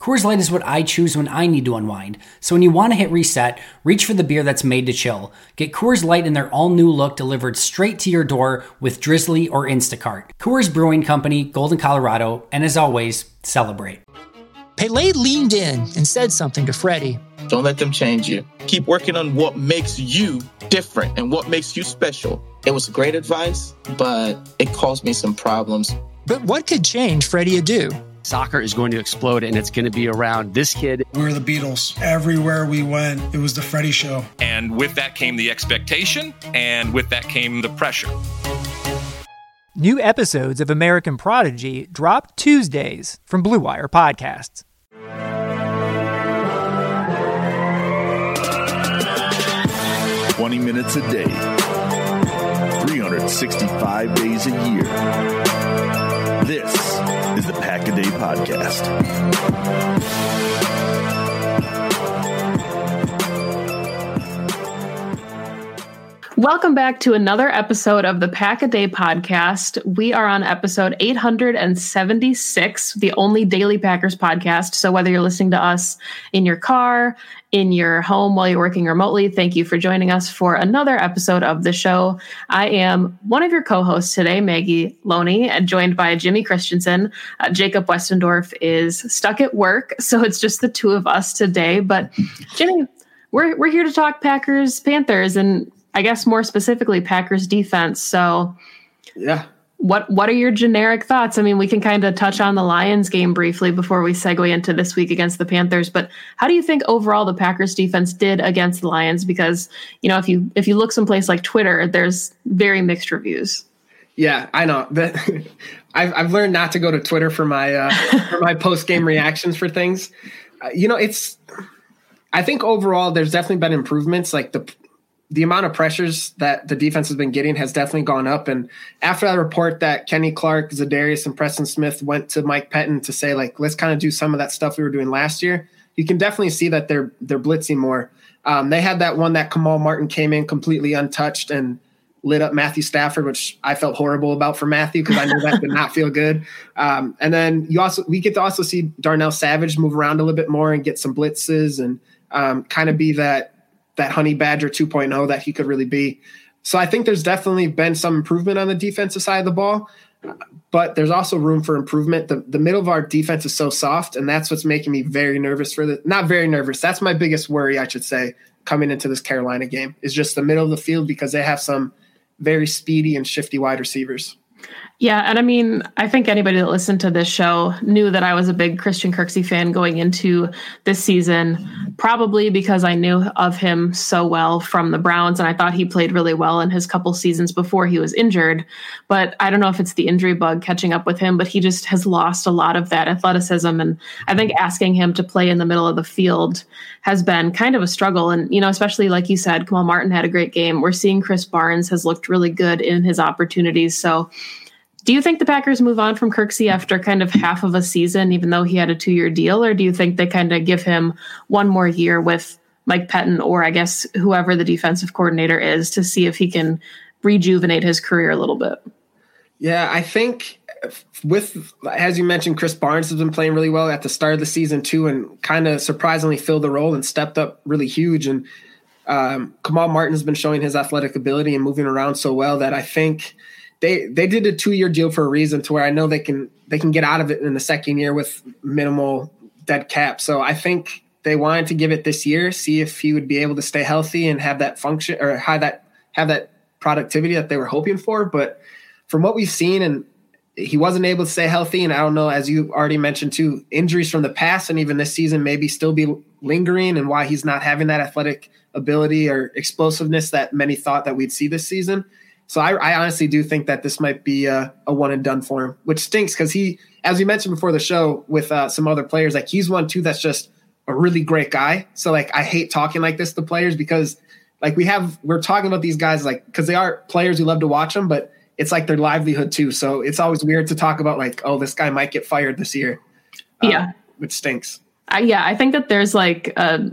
Coors Light is what I choose when I need to unwind. So when you want to hit reset, reach for the beer that's made to chill. Get Coors Light in their all new look delivered straight to your door with Drizzly or Instacart. Coors Brewing Company, Golden, Colorado, and as always, celebrate. Pele leaned in and said something to Freddie. Don't let them change you. Keep working on what makes you different and what makes you special. It was great advice, but it caused me some problems. But what could change Freddie Adu? Soccer is going to explode and it's going to be around this kid. We were the Beatles. Everywhere we went, it was the Freddie show. And with that came the expectation, and with that came the pressure. New episodes of American Prodigy drop Tuesdays from Blue Wire Podcasts. Twenty minutes a day, 365 days a year. This is the Pack a Day Podcast. Welcome back to another episode of the Pack a Day podcast. We are on episode 876, the only daily Packers podcast. So, whether you're listening to us in your car, in your home while you're working remotely, thank you for joining us for another episode of the show. I am one of your co hosts today, Maggie Loney, and joined by Jimmy Christensen. Uh, Jacob Westendorf is stuck at work, so it's just the two of us today. But, Jimmy, we're, we're here to talk Packers, Panthers, and I guess more specifically Packers defense. So yeah. What what are your generic thoughts? I mean, we can kind of touch on the Lions game briefly before we segue into this week against the Panthers, but how do you think overall the Packers defense did against the Lions because, you know, if you if you look someplace like Twitter, there's very mixed reviews. Yeah, I know. That I've I've learned not to go to Twitter for my uh for my post-game reactions for things. Uh, you know, it's I think overall there's definitely been improvements like the the amount of pressures that the defense has been getting has definitely gone up. And after that report that Kenny Clark, Za'Darius, and Preston Smith went to Mike Pettine to say like, let's kind of do some of that stuff we were doing last year, you can definitely see that they're they're blitzing more. Um, they had that one that Kamal Martin came in completely untouched and lit up Matthew Stafford, which I felt horrible about for Matthew because I knew that did not feel good. Um, and then you also we get to also see Darnell Savage move around a little bit more and get some blitzes and um, kind of be that that Honey Badger 2.0 that he could really be. So I think there's definitely been some improvement on the defensive side of the ball, but there's also room for improvement. The, the middle of our defense is so soft, and that's what's making me very nervous for the not very nervous. That's my biggest worry, I should say, coming into this Carolina game is just the middle of the field because they have some very speedy and shifty wide receivers. Yeah, and I mean, I think anybody that listened to this show knew that I was a big Christian Kirksey fan going into this season, probably because I knew of him so well from the Browns and I thought he played really well in his couple seasons before he was injured. But I don't know if it's the injury bug catching up with him, but he just has lost a lot of that athleticism and I think asking him to play in the middle of the field has been kind of a struggle and you know, especially like you said, Kamal Martin had a great game. We're seeing Krys Barnes has looked really good in his opportunities. So do you think the Packers move on from Kirksey after kind of half of a season, even though he had a two year deal? Or do you think they kind of give him one more year with Mike Pettine or I guess whoever the defensive coordinator is to see if he can rejuvenate his career a little bit? Yeah, I think with, as you mentioned, Krys Barnes has been playing really well at the start of the season too, and kind of surprisingly filled the role and stepped up really huge. And um, Kamal Martin has been showing his athletic ability and moving around so well that I think – they they did a two year deal for a reason to where I know they can they can get out of it in the second year with minimal dead cap. So I think they wanted to give it this year, see if he would be able to stay healthy and have that function or have that have that productivity that they were hoping for. But from what we've seen, and he wasn't able to stay healthy, and I don't know, as you already mentioned too, injuries from the past and even this season maybe still be lingering, and why he's not having that athletic ability or explosiveness that many thought that we'd see this season. So I, I honestly do think that this might be a, a one and done for him, which stinks because he, as we mentioned before the show with uh, some other players, like he's one too that's just a really great guy. So like I hate talking like this to players because like we have we're talking about these guys like because they are players who love to watch them, but it's like their livelihood too. So it's always weird to talk about like oh this guy might get fired this year. Uh, yeah, which stinks. Uh, yeah, I think that there's like a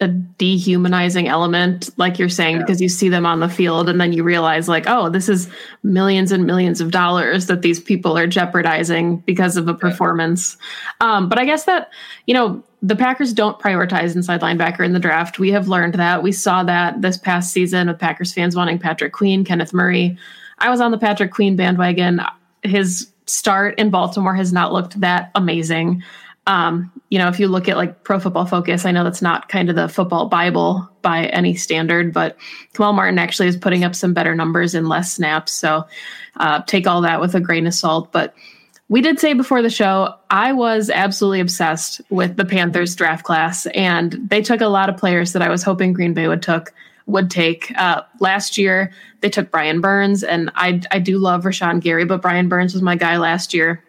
a dehumanizing element like you're saying yeah. because you see them on the field and then you realize like oh this is millions and millions of dollars that these people are jeopardizing because of a performance. Yeah. um, but i guess that you know the packers don't prioritize inside linebacker in the draft. We have learned that. We saw that this past season with packers fans wanting patrick queen kenneth murray. I was on the patrick queen bandwagon. His start in baltimore has not looked that amazing um, you know, if you look at like Pro Football Focus, I know that's not kind of the football Bible by any standard, but Kamal Martin actually is putting up some better numbers in less snaps. So uh, take all that with a grain of salt. But we did say before the show, I was absolutely obsessed with the Panthers draft class, and they took a lot of players that I was hoping Green Bay would took would take. Uh, last year, they took Brian Burns, and I I do love Rashan Gary, but Brian Burns was my guy last year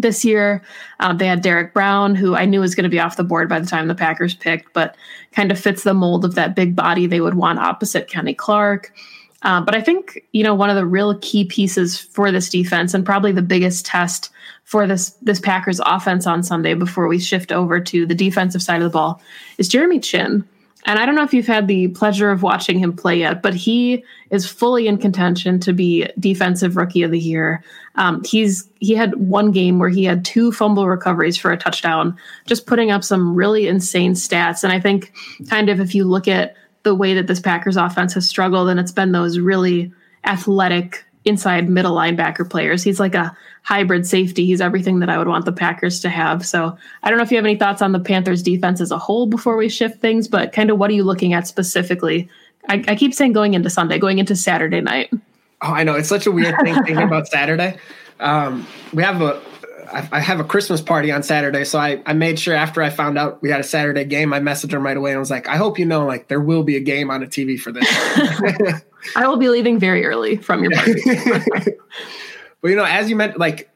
this year. Um, they had Derrick Brown, who I knew was going to be off the board by the time the Packers picked, but kind of fits the mold of that big body they would want opposite Kenny Clark. Uh, but I think you know one of the real key pieces for this defense, and probably the biggest test for this this Packers offense on Sunday before we shift over to the defensive side of the ball, is Jeremy Chinn. And I don't know if you've had the pleasure of watching him play yet, but he is fully in contention to be defensive rookie of the year. Um, he's he had one game where he had two fumble recoveries for a touchdown, just putting up some really insane stats. And I think kind of if you look at the way that this Packers offense has struggled, and it's been those really athletic inside middle linebacker players. He's like a hybrid safety. He's everything that I would want the Packers to have. So I don't know if you have any thoughts on the Panthers defense as a whole before we shift things, but kind of what are you looking at specifically? I, I keep saying going into Sunday, going into Saturday night. Oh, I know. It's such a weird thing thinking about Saturday. Um, we have a I, have a Christmas party on Saturday, so I, I made sure after I found out we had a Saturday game, I messaged him right away and was like, I hope you know, like there will be a game on a TV for this. I will be leaving very early from your party. but you know, as you meant, like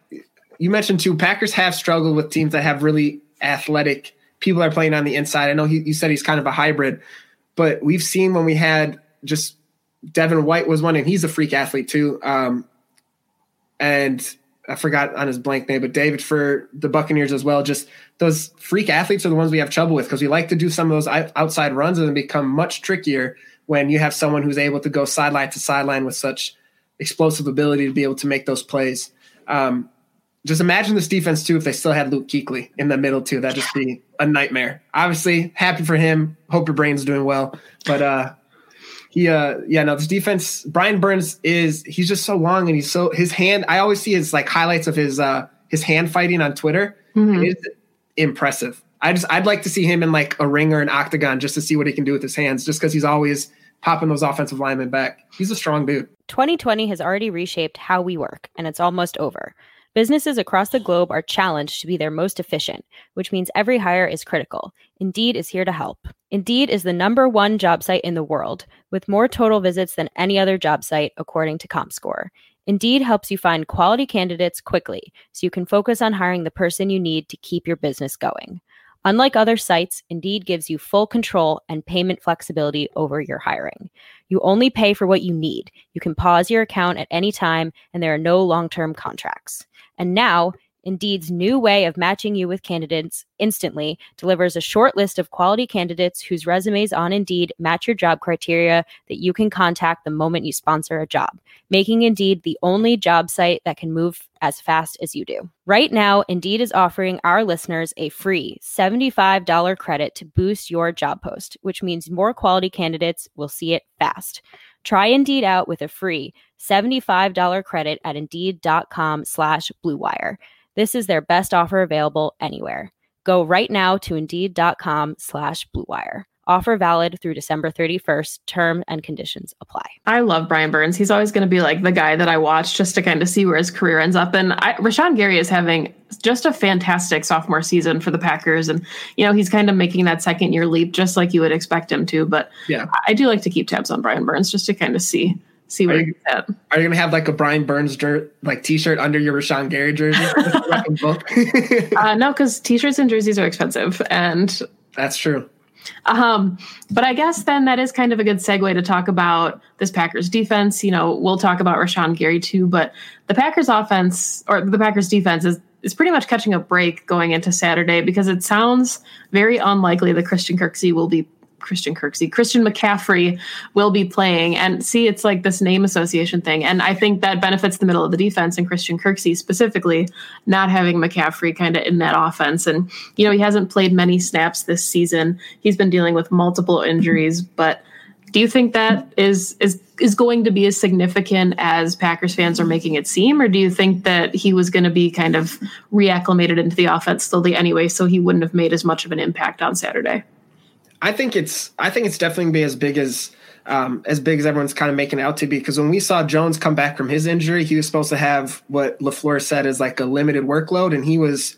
you mentioned too, Packers have struggled with teams that have really athletic people are playing on the inside. I know he, you said he's kind of a hybrid, but we've seen when we had just Devin White was one, and he's a freak athlete too. Um, and I forgot on his blank name, but David for the Buccaneers as well. Just those freak athletes are the ones we have trouble with because we like to do some of those outside runs and then become much trickier when you have someone who's able to go sideline to sideline with such explosive ability to be able to make those plays. Um, just imagine this defense too if they still had Luke Kuechly in the middle too. That'd just be a nightmare. Obviously, happy for him. Hope your brain's doing well, but uh, he uh yeah no this defense brian burns is he's just so long and he's so his hand i always see his like highlights of his uh his hand fighting on twitter mm-hmm. it's impressive i just i'd like to see him in like a ring or an octagon just to see what he can do with his hands just because he's always popping those offensive linemen back. He's a strong dude. 2020 has already reshaped how we work, and it's almost over. Businesses across the globe are challenged to be their most efficient, which means every hire is critical. Indeed is here to help. Indeed is the number one job site in the world, with more total visits than any other job site, according to ComScore. Indeed helps you find quality candidates quickly, so you can focus on hiring the person you need to keep your business going. Unlike other sites, Indeed gives you full control and payment flexibility over your hiring. You only pay for what you need. You can pause your account at any time, and there are no long term contracts. And now, Indeed's new way of matching you with candidates instantly delivers a short list of quality candidates whose resumes on Indeed match your job criteria that you can contact the moment you sponsor a job, making Indeed the only job site that can move as fast as you do. Right now, Indeed is offering our listeners a free $75 credit to boost your job post, which means more quality candidates will see it fast. Try Indeed out with a free $75 credit at Indeed.com slash BlueWire. This is their best offer available anywhere. Go right now to Indeed.com slash BlueWire. Offer valid through December 31st. Term and conditions apply. I love Brian Burns. He's always going to be like the guy that I watch just to kind of see where his career ends up. And I, Rashan Gary is having just a fantastic sophomore season for the Packers. And, you know, he's kind of making that second year leap just like you would expect him to. But yeah, I do like to keep tabs on Brian Burns just to kind of see see where are you, at. Are you gonna have like a Brian Burns dirt like T-shirt under your Rashan Gary jersey? uh, no, because T-shirts and jerseys are expensive, and that's true. Um, but I guess then that is kind of a good segue to talk about this Packers defense. You know, we'll talk about Rashan Gary too, but the Packers offense or the Packers defense is is pretty much catching a break going into Saturday because it sounds very unlikely that Christian Kirksey will be Christian Kirksey, Christian McCaffrey will be playing. And see, it's like this name association thing. And I think that benefits the middle of the defense and Christian Kirksey specifically, not having McCaffrey kind of in that offense. And, you know, he hasn't played many snaps this season. He's been dealing with multiple injuries, but do you think that is is is going to be as significant as Packers fans are making it seem, or do you think that he was going to be kind of reacclimated into the offense slowly anyway, so he wouldn't have made as much of an impact on Saturday? I think it's I think it's definitely be as big as um, as big as everyone's kind of making it out to be. Because when we saw Jones come back from his injury, he was supposed to have what Lafleur said is like a limited workload, and he was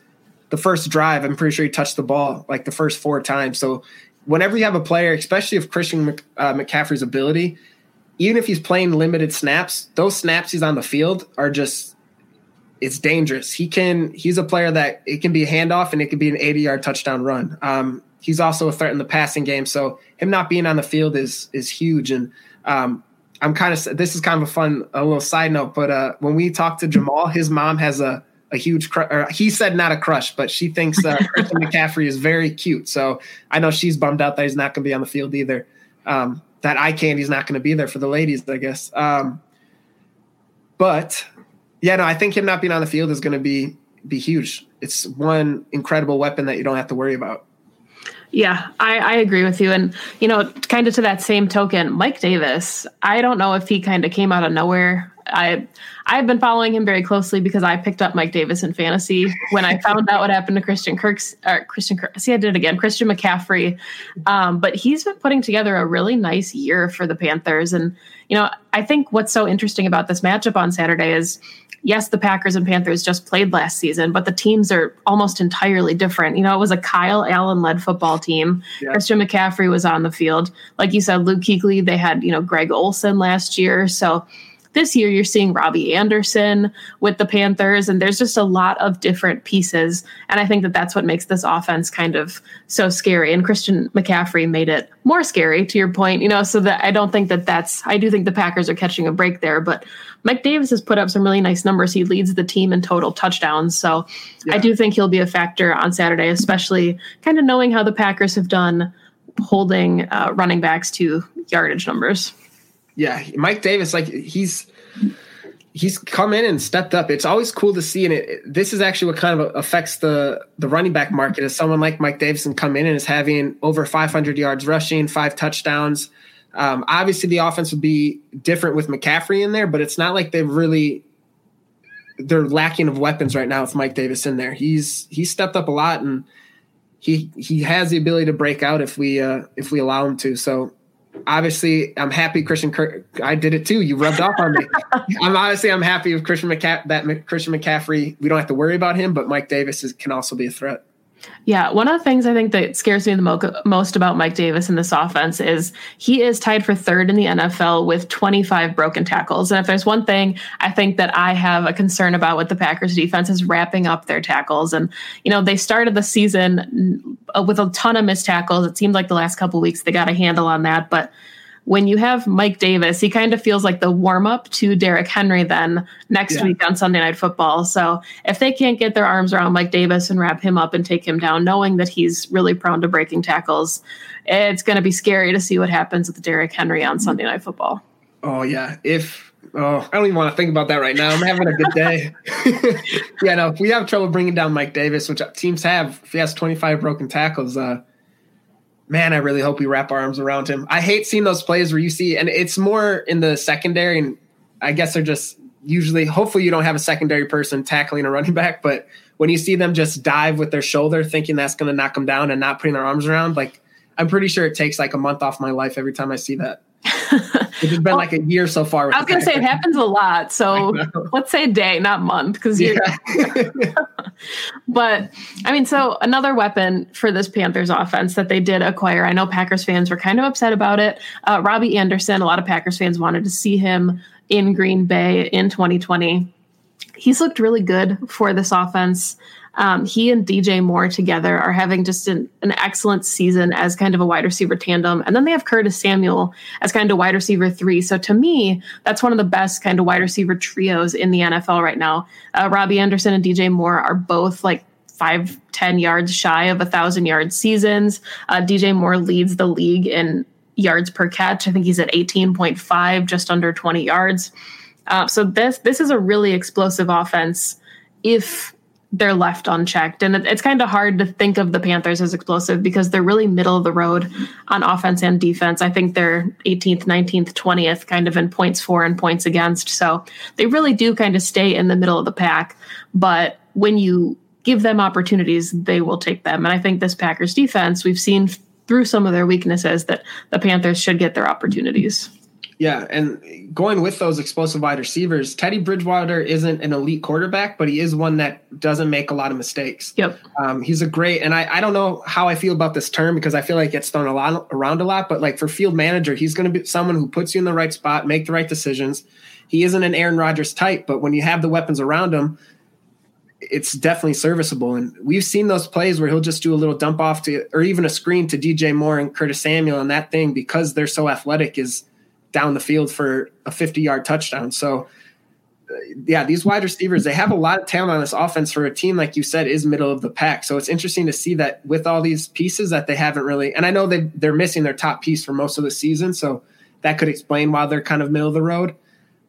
the first drive. I'm pretty sure he touched the ball like the first four times. So whenever you have a player, especially if Christian Mc, uh, McCaffrey's ability, even if he's playing limited snaps, those snaps he's on the field are just it's dangerous. He can he's a player that it can be a handoff and it can be an 80 yard touchdown run. Um, he's also a threat in the passing game. So him not being on the field is is huge. And um, I'm kind of this is kind of a fun a little side note, but uh, when we talked to Jamaal, his mom has a a huge crush. He said not a crush, but she thinks uh, Christian McCaffrey is very cute. So I know she's bummed out that he's not going to be on the field either. Um, that eye candy's not going to be there for the ladies, I guess. Um, but yeah, no, I think him not being on the field is going to be be huge. It's one incredible weapon that you don't have to worry about. Yeah, I, I, agree with you. And, you know, kind of to that same token, Mike Davis, I don't know if he kind of came out of nowhere. I I've been following him very closely because I picked up Mike Davis in fantasy when I found out what happened to Christian Kirk's or Christian Kirk. See, I did it again, Christian McCaffrey. Um, but he's been putting together a really nice year for the Panthers. And, you know, I think what's so interesting about this matchup on Saturday is yes, the Packers and Panthers just played last season, but the teams are almost entirely different. You know, it was a Kyle Allen led football team. Yeah. Christian McCaffrey was on the field. Like you said, Luke Kuechly, they had, you know, Greg Olsen last year. So this year, you're seeing Robby Anderson with the Panthers, and there's just a lot of different pieces. And I think that that's what makes this offense kind of so scary. And Christian McCaffrey made it more scary, to your point, you know, so that I don't think that that's, I do think the Packers are catching a break there, but Mike Davis has put up some really nice numbers. He leads the team in total touchdowns. So yeah. I do think he'll be a factor on Saturday, especially kind of knowing how the Packers have done holding uh, running backs to yardage numbers. Yeah, Mike Davis, like he's he's come in and stepped up. It's always cool to see, and it, this is actually what kind of affects the the running back market. Is someone like Mike Davison come in and is having over 500 yards rushing, five touchdowns. Um, obviously, the offense would be different with McCaffrey in there, but it's not like they've really they're lacking of weapons right now with Mike Davis in there. He's he's stepped up a lot, and he he has the ability to break out if we uh, if we allow him to. So obviously I'm happy Christian Kirk, I did it too. You rubbed off on me. I'm honestly I'm happy with Christian McCaff that Christian McCaffrey. We don't have to worry about him, but Mike Davis is, can also be a threat. Yeah, one of the things I think that scares me the mo- most about Mike Davis in this offense is he is tied for third in the NFL with 25 broken tackles. And if there's one thing I think that I have a concern about with the Packers defense is wrapping up their tackles. And, you know, they started the season uh, with a ton of missed tackles. It seemed like the last couple weeks they got a handle on that. But when you have Mike Davis, he kind of feels like the warm up to Derrick Henry then next yeah. week on Sunday Night Football. So if they can't get their arms around Mike Davis and wrap him up and take him down, knowing that he's really prone to breaking tackles, it's going to be scary to see what happens with Derrick Henry on Sunday Night Football. Oh, yeah. If Oh, I don't even want to think about that right now. I'm having a good day. yeah, no, if we have trouble bringing down Mike Davis, which teams have, if he has 25 broken tackles, uh, man, I really hope we wrap our arms around him. I hate seeing those plays where you see, and it's more in the secondary, and I guess they're just usually, hopefully, you don't have a secondary person tackling a running back, but when you see them just dive with their shoulder, thinking that's going to knock them down and not putting their arms around, like, I'm pretty sure it takes like a month off my life every time I see that. it's been well, like a year so far. I was going to say it happens a lot. So let's say a day, not month, because yeah. but I mean, so another weapon for this Panthers offense that they did acquire. I know Packers fans were kind of upset about it. Uh, Robby Anderson. A lot of Packers fans wanted to see him in Green Bay in 2020. He's looked really good for this offense. Um, he and DJ Moore together are having just an, an, excellent season as kind of a wide receiver tandem. And then they have Curtis Samuel as kind of wide receiver three. So to me, that's one of the best kind of wide receiver trios in the NFL right now. Uh, Robby Anderson and DJ Moore are both like five, 10 yards shy of a thousand yard seasons. Uh, DJ Moore leads the league in yards per catch. I think he's at 18.5, just under 20 yards. Uh, so this this is a really explosive offense if they're left unchecked. And it, it's kind of hard to think of the Panthers as explosive because they're really middle of the road on offense and defense. I think they're 18th, 19th, 20th, kind of in points for and points against. So they really do kind of stay in the middle of the pack. But when you give them opportunities, they will take them. And I think this Packers defense, we've seen through some of their weaknesses that the Panthers should get their opportunities. Yeah, and going with those explosive wide receivers, Teddy Bridgewater isn't an elite quarterback, but he is one that doesn't make a lot of mistakes. Yep. Um, he's a great, and I, I don't know how I feel about this term because I feel like it's thrown a lot around a lot, but like for field manager, he's going to be someone who puts you in the right spot, make the right decisions. He isn't an Aaron Rodgers type, but when you have the weapons around him, it's definitely serviceable. And we've seen those plays where he'll just do a little dump off to, or even a screen to DJ Moore and Curtis Samuel, and that thing because they're so athletic is down the field for a 50 yard touchdown. So, uh, yeah, these wide receivers, they have a lot of talent on this offense for a team, like you said, is middle of the pack. So it's interesting to see that with all these pieces that they haven't really, and I know they they're missing their top piece for most of the season. So that could explain why they're kind of middle of the road.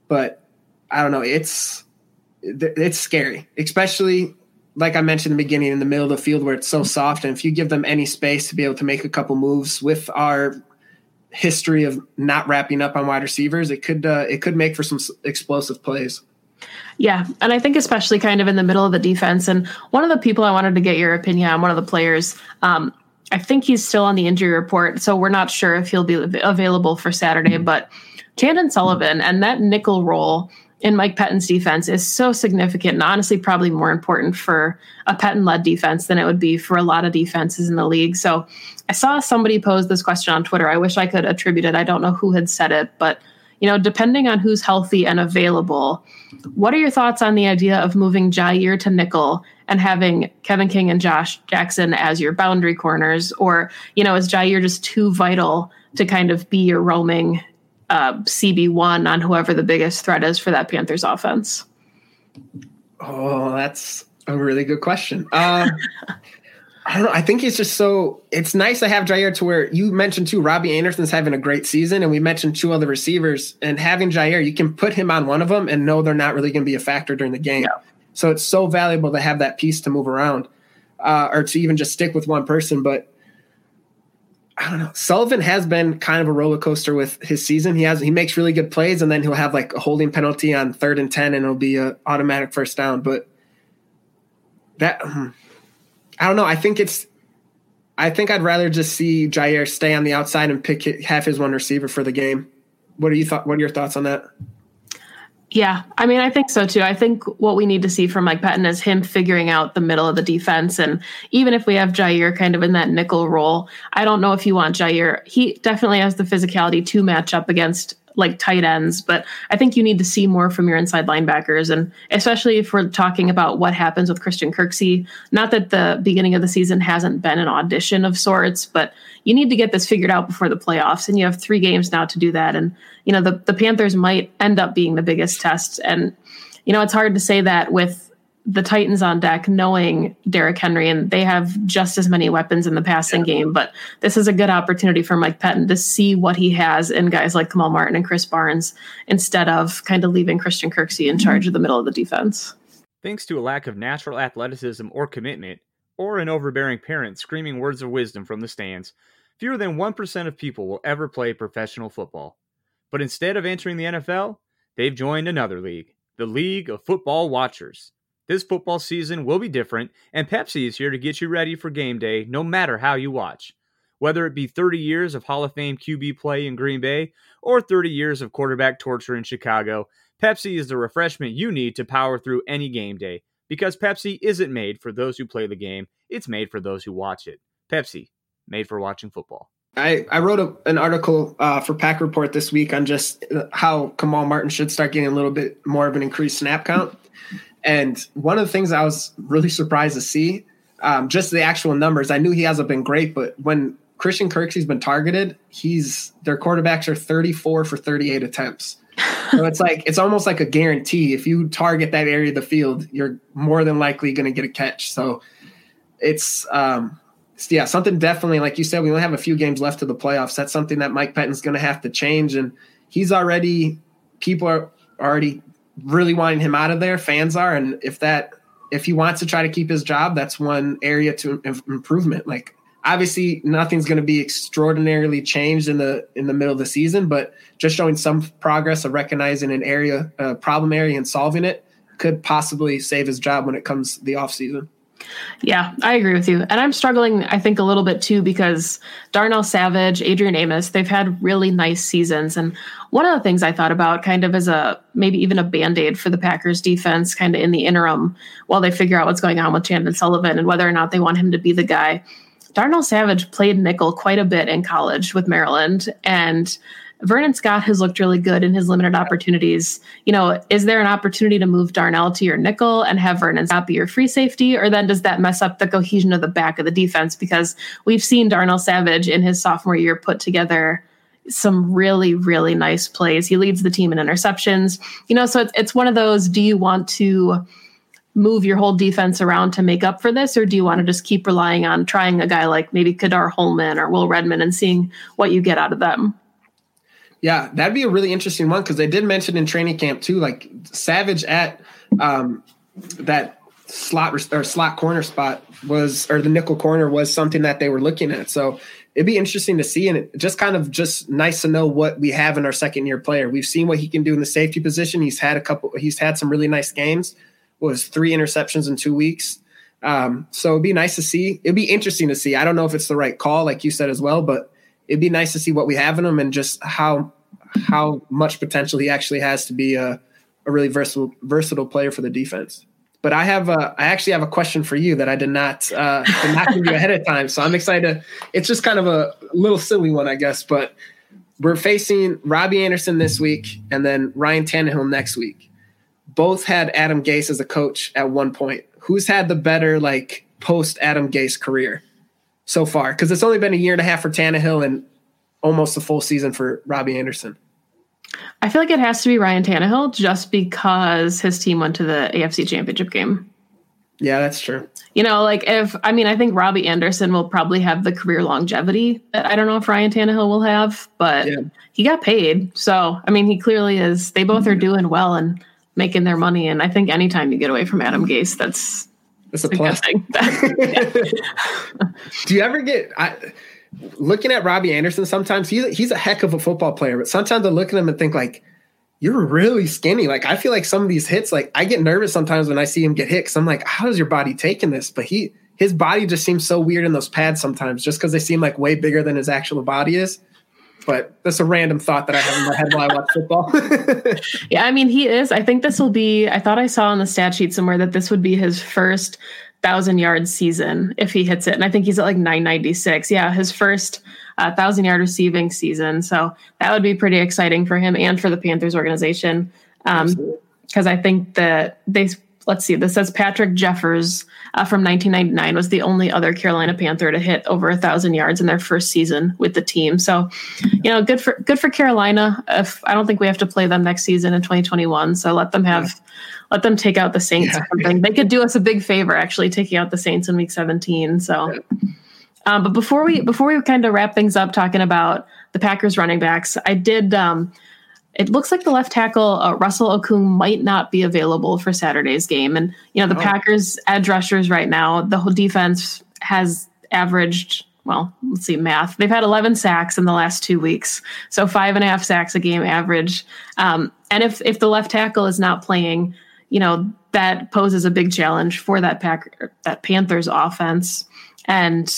But I don't know. It's, it's scary, especially like I mentioned in the beginning, in the middle of the field where it's so soft. And if you give them any space to be able to make a couple moves with our history of not wrapping up on wide receivers, it could uh, it could make for some explosive plays. Yeah, and I think especially kind of in the middle of the defense. And one of the people I wanted to get your opinion on, one of the players, um, I think he's still on the injury report, so we're not sure if he'll be available for Saturday. But Chandon Sullivan and that nickel role in Mike Pettine's defense is so significant and honestly probably more important for a Pettine led defense than it would be for a lot of defenses in the league. So I saw somebody pose this question on Twitter. I wish I could attribute it. I don't know who had said it, but you know, depending on who's healthy and available, what are your thoughts on the idea of moving Jaire to nickel and having Kevin King and Josh Jackson as your boundary corners? Or, you know, is Jaire just too vital to kind of be your roaming uh, CB1 on whoever the biggest threat is for that Panthers offense? Oh, that's a really good question. Uh, I don't know. I think it's just so. It's nice to have Jaire to where you mentioned too. Robby Anderson's having a great season, and we mentioned two other receivers. And having Jaire, you can put him on one of them and know they're not really going to be a factor during the game. Yeah. So it's so valuable to have that piece to move around, uh, or to even just stick with one person. But I don't know. Sullivan has been kind of a roller coaster with his season. He has he makes really good plays, and then he'll have like a holding penalty on third and ten, and it'll be a automatic first down. But that hmm, I don't know. I think it's I think I'd rather just see Jaire stay on the outside and pick half his one receiver for the game. What are you thought? What are your thoughts on that? Yeah, I mean, I think so too. I think what we need to see from Mike Pettine is him figuring out the middle of the defense. And even if we have Jaire kind of in that nickel role, I don't know if you want Jaire. He definitely has the physicality to match up against like tight ends, but I think you need to see more from your inside linebackers. And especially if we're talking about what happens with Christian Kirksey, not that the beginning of the season hasn't been an audition of sorts, but you need to get this figured out before the playoffs. And you have three games now to do that. And, you know, the, the Panthers might end up being the biggest test. And, you know, it's hard to say that with the Titans on deck, knowing Derrick Henry, and they have just as many weapons in the passing yeah. game. But this is a good opportunity for Mike Pettine to see what he has in guys like Kamal Martin and Krys Barnes instead of kind of leaving Christian Kirksey in charge of the middle of the defense. Thanks to a lack of natural athleticism or commitment, or an overbearing parent screaming words of wisdom from the stands, fewer than 1% of people will ever play professional football. But instead of entering the NFL, they've joined another league, the League of Football Watchers. This football season will be different, and Pepsi is here to get you ready for game day no matter how you watch. Whether it be 30 years of Hall of Fame QB play in Green Bay or 30 years of quarterback torture in Chicago, Pepsi is the refreshment you need to power through any game day. Because Pepsi isn't made for those who play the game, it's made for those who watch it. Pepsi, made for watching football. I, I wrote a, an article uh, for Pack Report this week on just how Kamal Martin should start getting a little bit more of an increased snap count. And one of the things I was really surprised to see, um, just the actual numbers. I knew he hasn't been great, but when Christian Kirksey's been targeted, he's their quarterbacks are 34 for 38 attempts. so it's like it's almost like a guarantee. If you target that area of the field, you're more than likely going to get a catch. So it's um, yeah, something definitely like you said. We only have a few games left to the playoffs. That's something that Mike Pettine's going to have to change, and he's already people are already really wanting him out of there. Fans are, and if that if he wants to try to keep his job, that's one area to improvement. Like obviously, nothing's going to be extraordinarily changed in the in the middle of the season, but just showing some progress of recognizing an area, a problem area, and solving it could possibly save his job when it comes the off season. Yeah, I agree with you. And I'm struggling, I think, a little bit too because Darnell Savage, Adrian Amos, they've had really nice seasons. And one of the things I thought about, kind of as a maybe even a band aid for the Packers defense, kind of in the interim, while they figure out what's going on with Chandon Sullivan and whether or not they want him to be the guy. Darnell Savage played nickel quite a bit in college with Maryland. And Vernon Scott has looked really good in his limited opportunities. You know, is there an opportunity to move Darnell to your nickel and have Vernon Scott be your free safety? Or then does that mess up the cohesion of the back of the defense? Because we've seen Darnell Savage in his sophomore year put together some really, really nice plays. He leads the team in interceptions. You know, so it's, it's one of those do you want to move your whole defense around to make up for this, or do you want to just keep relying on trying a guy like maybe Ka'dar Hollman or Will Redmond and seeing what you get out of them? Yeah, that'd be a really interesting one because they did mention in training camp too, like Savage at um, that slot or slot corner spot was, or the nickel corner was something that they were looking at. So it'd be interesting to see, and it just kind of just nice to know what we have in our second year player. We've seen what he can do in the safety position. He's had a couple. He's had some really nice games. Was three interceptions in two weeks. Um, so it'd be nice to see. It'd be interesting to see. I don't know if it's the right call, like you said as well, but it'd be nice to see what we have in him and just how how much potential he actually has to be a, a really versatile versatile player for the defense. But I have a, I actually have a question for you that I did not uh, did not give you ahead of time. So I'm excited. It's just kind of a little silly one, I guess. But we're facing Robby Anderson this week and then Ryan Tannehill next week. Both had Adam Gase as a coach at one point. Who's had the better like post Adam Gase career so far? Because it's only been a year and a half for Tannehill and almost a full season for Robby Anderson. I feel like it has to be Ryan Tannehill just because his team went to the AFC Championship game. Yeah, that's true. You know, like if I mean, I think Robby Anderson will probably have the career longevity that I don't know if Ryan Tannehill will have, but yeah. he got paid. So, I mean, he clearly is. They both are doing well and making their money. And I think anytime you get away from Adam Gase, that's that's a plus. Do you ever get? I, looking at Robby Anderson, sometimes he's he's a heck of a football player, but sometimes I look at him and think like, you're really skinny. Like I feel like some of these hits, like I get nervous sometimes when I see him get hit. Cause I'm like, how is your body taking this? But he his body just seems so weird in those pads sometimes, just because they seem like way bigger than his actual body is. But that's a random thought that I have in my head while I watch football. yeah, I mean, he is. I think this will be. I thought I saw on the stat sheet somewhere that this would be his first thousand yard season if he hits it, and I think he's at like nine ninety six. Yeah, his first uh, thousand yard receiving season. So that would be pretty exciting for him and for the Panthers organization. Because um, I think that they let's see, this says Patrick Jeffers uh, from 1999 was the only other Carolina Panther to hit over a thousand yards in their first season with the team. So, you know, good for good for Carolina. If I don't think we have to play them next season in 2021, so let them have. Yeah. Let them take out the Saints. Yeah. Or something. They could do us a big favor, actually, taking out the Saints in Week 17. So, um, but before we before we kind of wrap things up, talking about the Packers running backs, I did um, it looks like the left tackle uh, Russell Okung might not be available for Saturday's game. And you know the oh. Packers edge rushers right now, the whole defense has averaged. Well, let's see, math. They've had 11 sacks in the last two weeks, so five and a half sacks a game average. Um, and if if the left tackle is not playing, you know that poses a big challenge for that pack that Panthers offense. And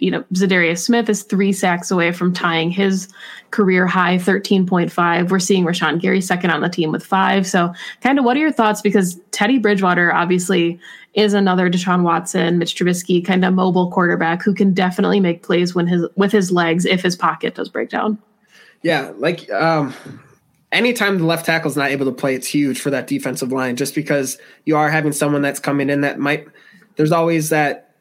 you know, Za'Darius Smith is three sacks away from tying his career high 13.5. We're seeing Rashan Gary second on the team with five. So, kind of, what are your thoughts? Because Teddy Bridgewater obviously is another Deshaun Watson, Mitch Trubisky kind of mobile quarterback who can definitely make plays when his with his legs if his pocket does break down. Yeah, like um, anytime the left tackle is not able to play, it's huge for that defensive line. Just because you are having someone that's coming in that might. There's always that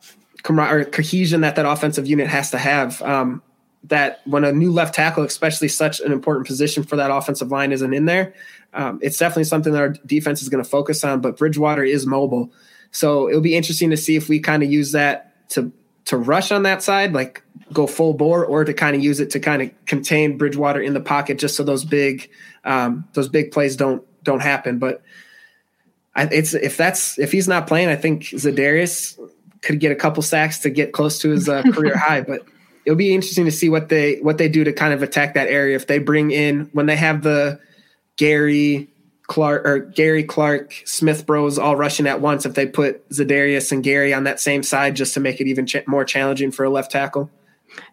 or cohesion that that offensive unit has to have. Um, that when a new left tackle, especially such an important position for that offensive line, isn't in there, um, it's definitely something that our defense is going to focus on. But Bridgewater is mobile, so it'll be interesting to see if we kind of use that to to rush on that side, like go full bore, or to kind of use it to kind of contain Bridgewater in the pocket, just so those big um, those big plays don't don't happen. But I, it's if that's if he's not playing, I think Za'Darius could get a couple sacks to get close to his uh, career high. But it'll be interesting to see what they what they do to kind of attack that area. If they bring in when they have the Gary Clark or Gary Clark Smith Bros all rushing at once, if they put Za'Darius and Gary on that same side just to make it even ch- more challenging for a left tackle.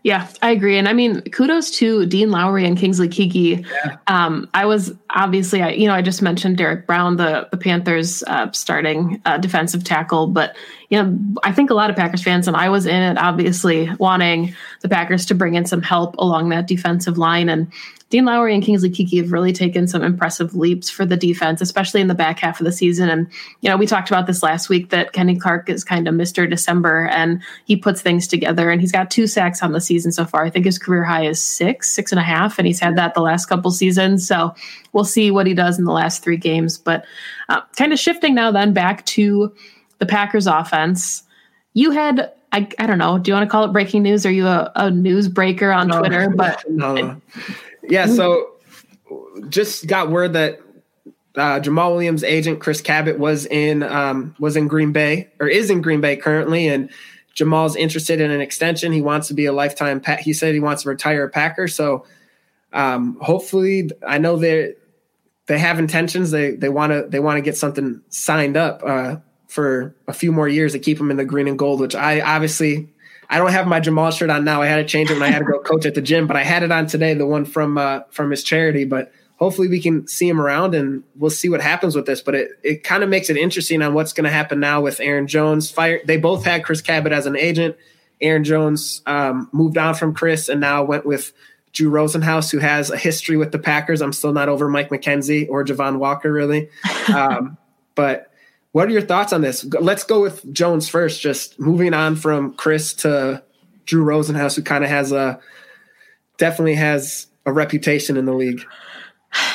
Yeah, I agree. And I mean, kudos to Dean Lowry and Kingsley Keke. Yeah. Um, I was obviously, I, you know, I just mentioned Derrick Brown, the, the Panthers uh, starting uh, defensive tackle, but, you know, I think a lot of Packers fans, and I was in it, obviously wanting the Packers to bring in some help along that defensive line. And Dean Lowry and Kingsley Keke have really taken some impressive leaps for the defense, especially in the back half of the season. And, you know, we talked about this last week that Kenny Clark is kind of Mr. December and he puts things together and he's got two sacks on the season so far. I think his career high is six, six and a half, and he's had that the last couple seasons. So we'll see what he does in the last three games. But uh, kind of shifting now then back to the Packers offense. You had I, I don't know. Do you want to call it breaking news? Are you a, a news breaker on no, Twitter? But no, no. Yeah, so just got word that uh, Jamaal Williams' agent Chris Cabott was in um, was in Green Bay or is in Green Bay currently, and Jamaal's interested in an extension. He wants to be a lifetime. Pa- he said he wants to retire a Packer. So um, hopefully, I know they they have intentions. They they want to they want to get something signed up uh, for a few more years to keep him in the green and gold. Which I obviously I don't have my Jamaal shirt on now. I had to change it when I had to go coach at the gym, but I had it on today, the one from uh, from his charity. But hopefully we can see him around and we'll see what happens with this. But it, it kind of makes it interesting on what's going to happen now with Aaron Jones. Fire they both had Chris Cabott as an agent. Aaron Jones um, moved on from Chris and now went with Drew Rosenhaus, who has a history with the Packers. I'm still not over Mike McKenzie or Javon Walker, really. Um, but what are your thoughts on this? Let's go with Jones first. Just moving on from Chris to Drew Rosenhaus, who kind of has a definitely has a reputation in the league.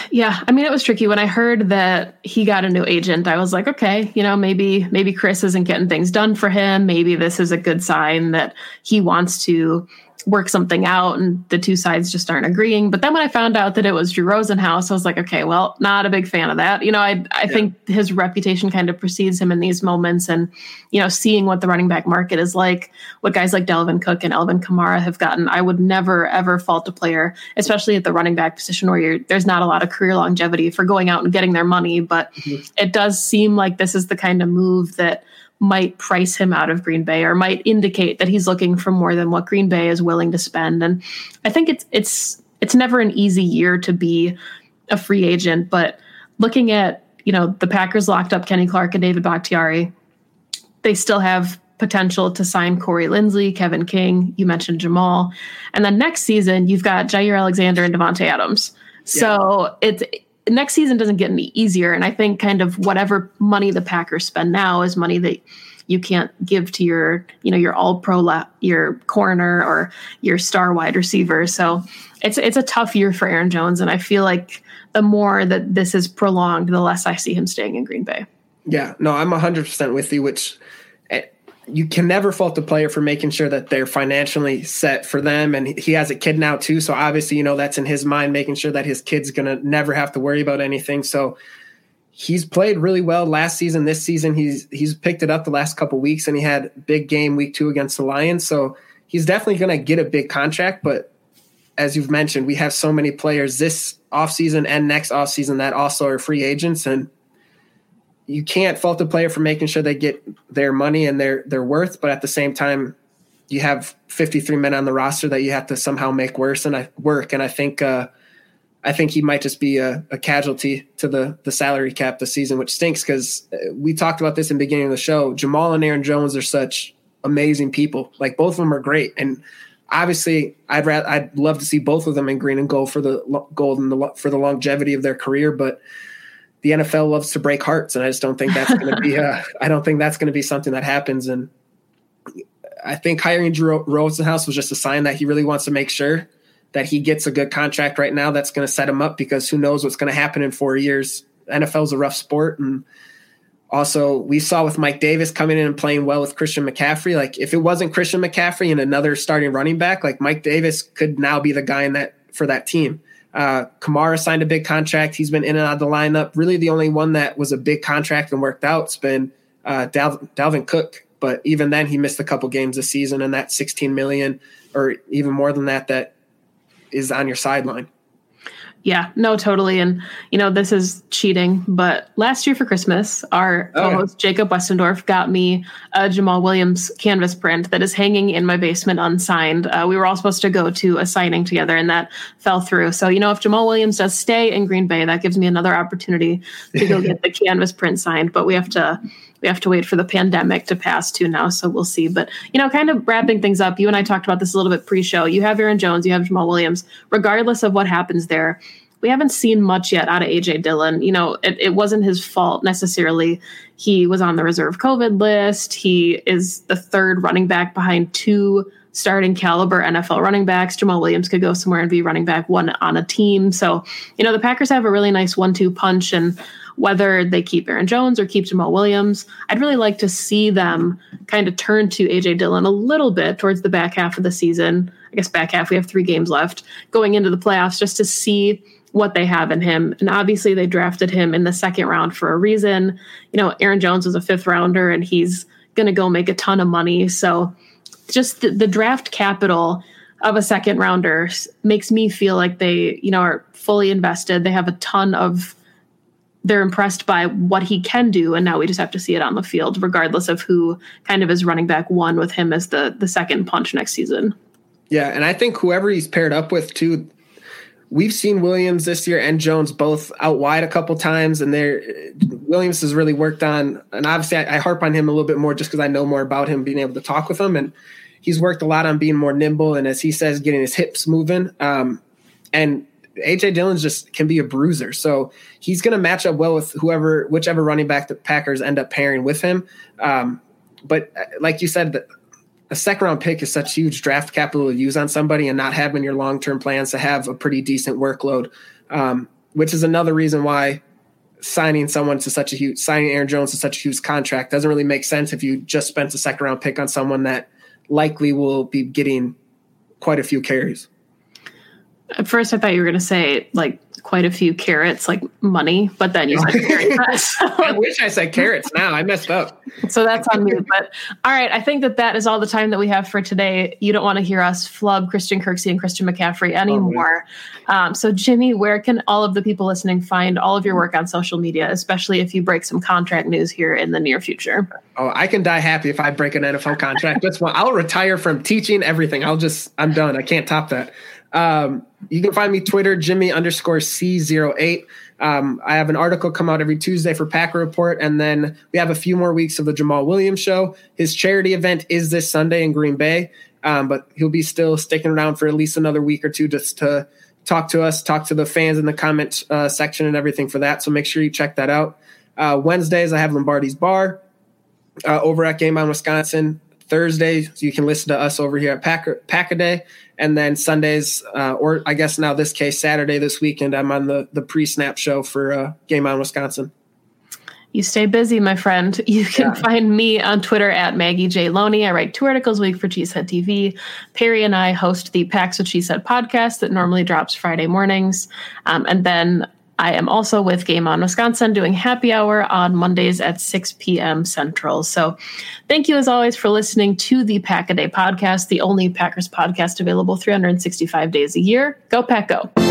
Yeah, I mean it was tricky when I heard that he got a new agent. I was like, okay, you know, maybe maybe Chris isn't getting things done for him. Maybe this is a good sign that he wants to work something out and the two sides just aren't agreeing. But then when I found out that it was Drew Rosenhaus, I was like, okay, well, not a big fan of that. You know, I I yeah. think his reputation kind of precedes him in these moments and, you know, seeing what the running back market is like, what guys like Dalvin Cook and Alvin Kamara have gotten, I would never ever fault a player, especially at the running back position where you're there's not a lot of career longevity for going out and getting their money. But mm-hmm. it does seem like this is the kind of move that might price him out of Green Bay or might indicate that he's looking for more than what Green Bay is willing to spend. And I think it's it's it's never an easy year to be a free agent, but looking at, you know, the Packers locked up Kenny Clark and David Bakhtiari, they still have potential to sign Corey Linsley, Kevin King, you mentioned Jamaal. And then next season you've got Jaire Alexander and Davante Adams. So yeah. it's next season doesn't get any easier. And I think kind of whatever money the Packers spend now is money that you can't give to your, you know, your all pro, la- your corner or your star wide receiver. So it's, it's a tough year for Aaron Jones. And I feel like the more that this is prolonged, the less I see him staying in Green Bay. Yeah, no, I'm 100% with you, which you can never fault the player for making sure that they're financially set for them. And he has a kid now too, so obviously you know that's in his mind, making sure that his kid's gonna never have to worry about anything. So he's played really well last season. This season he's he's picked it up the last couple weeks, and he had big game week two against the Lions. So he's definitely gonna get a big contract. But as you've mentioned, we have so many players this offseason and next offseason that also are free agents and you can't fault the player for making sure they get their money and their their worth, but at the same time, you have 53 men on the roster that you have to somehow make worse and I work. And I think uh, I think he might just be a, a, casualty to the the salary cap this season, which stinks because uh, we talked about this in the beginning of the show. Jamaal and Aaron Jones are such amazing people. Like both of them are great, and obviously, I'd rather, I'd love to see both of them in green and gold for the gold and the, for the longevity of their career, but the NFL loves to break hearts, and I just don't think that's going to be. Uh, I don't think that's going to be something that happens. And I think hiring Drew Rosenhaus was just a sign that he really wants to make sure that he gets a good contract right now. That's going to set him up because who knows what's going to happen in four years. NFL is a rough sport, and also we saw with Mike Davis coming in and playing well with Christian McCaffrey. Like if it wasn't Christian McCaffrey and another starting running back, like Mike Davis could now be the guy in that for that team. Uh, Kamara signed a big contract. He's been in and out of the lineup. Really, the only one that was a big contract and worked out's been uh, Dal- Dalvin Cook. But even then, he missed a couple games this season, and that 16 million, or even more than that, that is on your sideline. Yeah, no, totally. And, you know, this is cheating, but last year for Christmas, our oh, co-host yeah. Jacob Westendorf got me a Jamaal Williams canvas print that is hanging in my basement unsigned. Uh, we were all supposed to go to a signing together and that fell through. So, you know, if Jamaal Williams does stay in Green Bay, that gives me another opportunity to go get the canvas print signed, but we have to we have to wait for the pandemic to pass too now. So we'll see. But, you know, kind of wrapping things up, you and I talked about this a little bit pre show. You have Aaron Jones, you have Jamaal Williams. Regardless of what happens there, we haven't seen much yet out of AJ Dillon. You know, it, it wasn't his fault necessarily. He was on the reserve COVID list. He is the third running back behind two starting caliber NFL running backs. Jamaal Williams could go somewhere and be running back one on a team. So, you know, the Packers have a really nice one two punch. And whether they keep Aaron Jones or keep Jamaal Williams. I'd really like to see them kind of turn to AJ Dillon a little bit towards the back half of the season. I guess back half, we have three games left going into the playoffs just to see what they have in him. And obviously, they drafted him in the second round for a reason. You know, Aaron Jones was a fifth rounder and he's going to go make a ton of money. So just the, the draft capital of a second rounder makes me feel like they, you know, are fully invested. They have a ton of they're impressed by what he can do and now we just have to see it on the field regardless of who kind of is running back one with him as the the second punch next season. Yeah and i think whoever he's paired up with too we've seen williams this year and jones both out wide a couple times and there williams has really worked on and obviously I, I harp on him a little bit more just because i know more about him being able to talk with him and he's worked a lot on being more nimble and as he says getting his hips moving um, and AJ Dillon's just can be a bruiser. So he's going to match up well with whoever, whichever running back the Packers end up pairing with him. Um, but uh, like you said, the, a second round pick is such huge draft capital to use on somebody and not having your long term plans to have a pretty decent workload, um, which is another reason why signing someone to such a huge signing Aaron Jones to such a huge contract doesn't really make sense if you just spent a second round pick on someone that likely will be getting quite a few carries. At first, I thought you were going to say like quite a few carrots, like money, but then you said carrots. I wish I said carrots now. I messed up. So that's on me. But all right, I think that that is all the time that we have for today. You don't want to hear us flub Christian Kirksey and Christian McCaffrey anymore. Oh, um, so, Jimmy, where can all of the people listening find all of your work on social media, especially if you break some contract news here in the near future? Oh, I can die happy if I break an NFL contract. That's one. I'll retire from teaching everything. I'll just, I'm done. I can't top that. Um, you can find me Twitter, Jimmy underscore C08. Um, I have an article come out every Tuesday for Packer Report, and then we have a few more weeks of the Jamaal Williams show. His charity event is this Sunday in Green Bay, um, but he'll be still sticking around for at least another week or two just to talk to us, talk to the fans in the comment uh, section and everything for that. So make sure you check that out. Uh, Wednesdays, I have Lombardi's Bar uh, over at Game On Wisconsin. Thursday, you can listen to us over here at Packer, Pack a Day and then Sundays, uh, or I guess now this case Saturday this weekend, I'm on the the pre snap show for uh, Game on Wisconsin. You stay busy, my friend. You can yeah. find me on Twitter at Maggie J. Loney. I write two articles a week for Cheesehead TV. Perry and I host the Packs with Cheesehead podcast that normally drops Friday mornings. Um, and then I am also with Game On Wisconsin doing happy hour on Mondays at 6 p.m. Central. So thank you as always for listening to the Pack a Day podcast, the only Packers podcast available 365 days a year. Go Pack Go.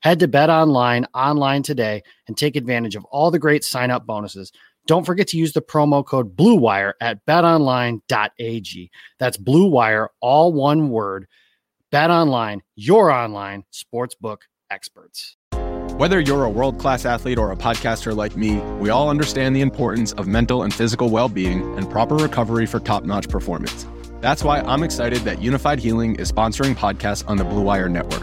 Head to Bet Online online today and take advantage of all the great sign up bonuses. Don't forget to use the promo code BLUEWIRE at betonline.ag. That's Blue Wire, all one word. Bet Online, your online sportsbook experts. Whether you're a world class athlete or a podcaster like me, we all understand the importance of mental and physical well being and proper recovery for top notch performance. That's why I'm excited that Unifyd Healing is sponsoring podcasts on the Blue Wire Network.